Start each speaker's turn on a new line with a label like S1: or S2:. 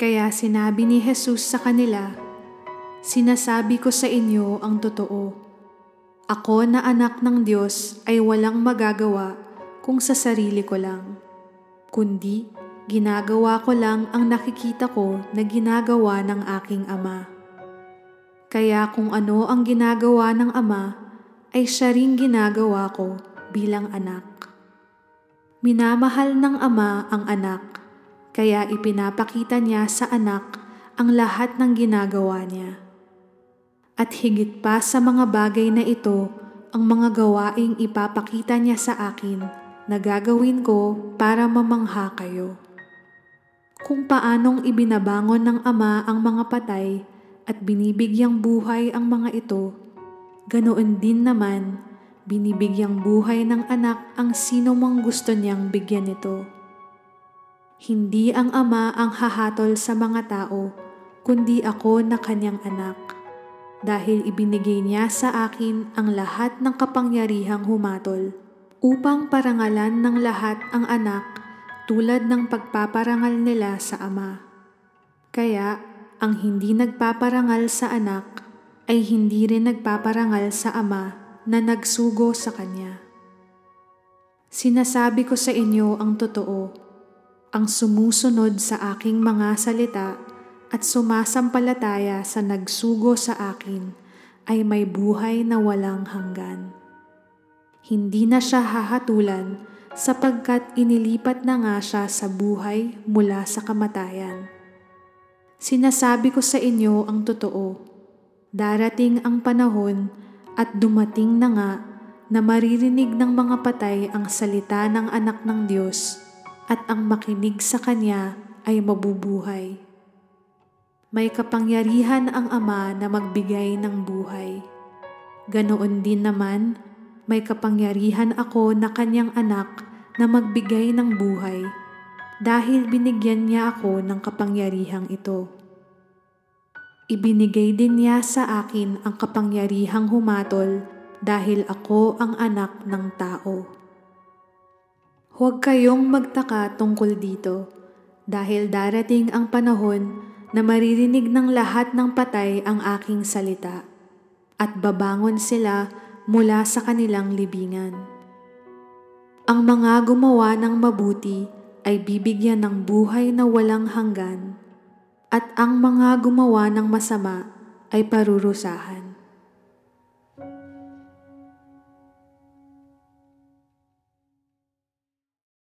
S1: Kaya sinabi ni Jesus sa kanila, Sinasabi ko sa inyo ang totoo. Ako na anak ng Diyos ay walang magagawa kung sa sarili ko lang, kundi ginagawa ko lang ang nakikita ko na ginagawa ng aking ama. Kaya kung ano ang ginagawa ng ama, ay siya ring ginagawa ko bilang anak. Minamahal ng ama ang anak, kaya ipinapakita niya sa anak ang lahat ng ginagawa niya. At higit pa sa mga bagay na ito, ang mga gawaing ipapakita niya sa akin na gagawin ko para mamangha kayo. Kung paanong ibinabangon ng Ama ang mga patay at binibigyang buhay ang mga ito, ganoon din naman binibigyang buhay ng anak ang sino mang gusto niyang bigyan nito. Hindi ang Ama ang hahatol sa mga tao, kundi ako na kanyang anak dahil ibinigay niya sa akin ang lahat ng kapangyarihang humatol upang parangalan ng lahat ang anak tulad ng pagpaparangal nila sa ama. Kaya ang hindi nagpaparangal sa anak ay hindi rin nagpaparangal sa ama na nagsugo sa kanya. Sinasabi ko sa inyo ang totoo, ang sumusunod sa aking mga salita at sumasampalataya sa nagsugo sa akin ay may buhay na walang hanggan. Hindi na siya hahatulan sapagkat inilipat na nga siya sa buhay mula sa kamatayan. Sinasabi ko sa inyo ang totoo, darating ang panahon at dumating na nga na maririnig ng mga patay ang salita ng anak ng Diyos at ang makinig sa Kanya ay mabubuhay. May kapangyarihan ang Ama na magbigay ng buhay. Ganoon din naman, may kapangyarihan ako na kanyang anak na magbigay ng buhay dahil binigyan niya ako ng kapangyarihang ito. Ibinigay din niya sa akin ang kapangyarihang humatol dahil ako ang anak ng tao. Huwag kayong magtaka tungkol dito dahil darating ang panahon na maririnig ng lahat ng patay ang aking salita at babangon sila mula sa kanilang libingan. Ang mga gumawa ng mabuti ay bibigyan ng buhay na walang hanggan at ang mga gumawa ng masama ay parurusahan.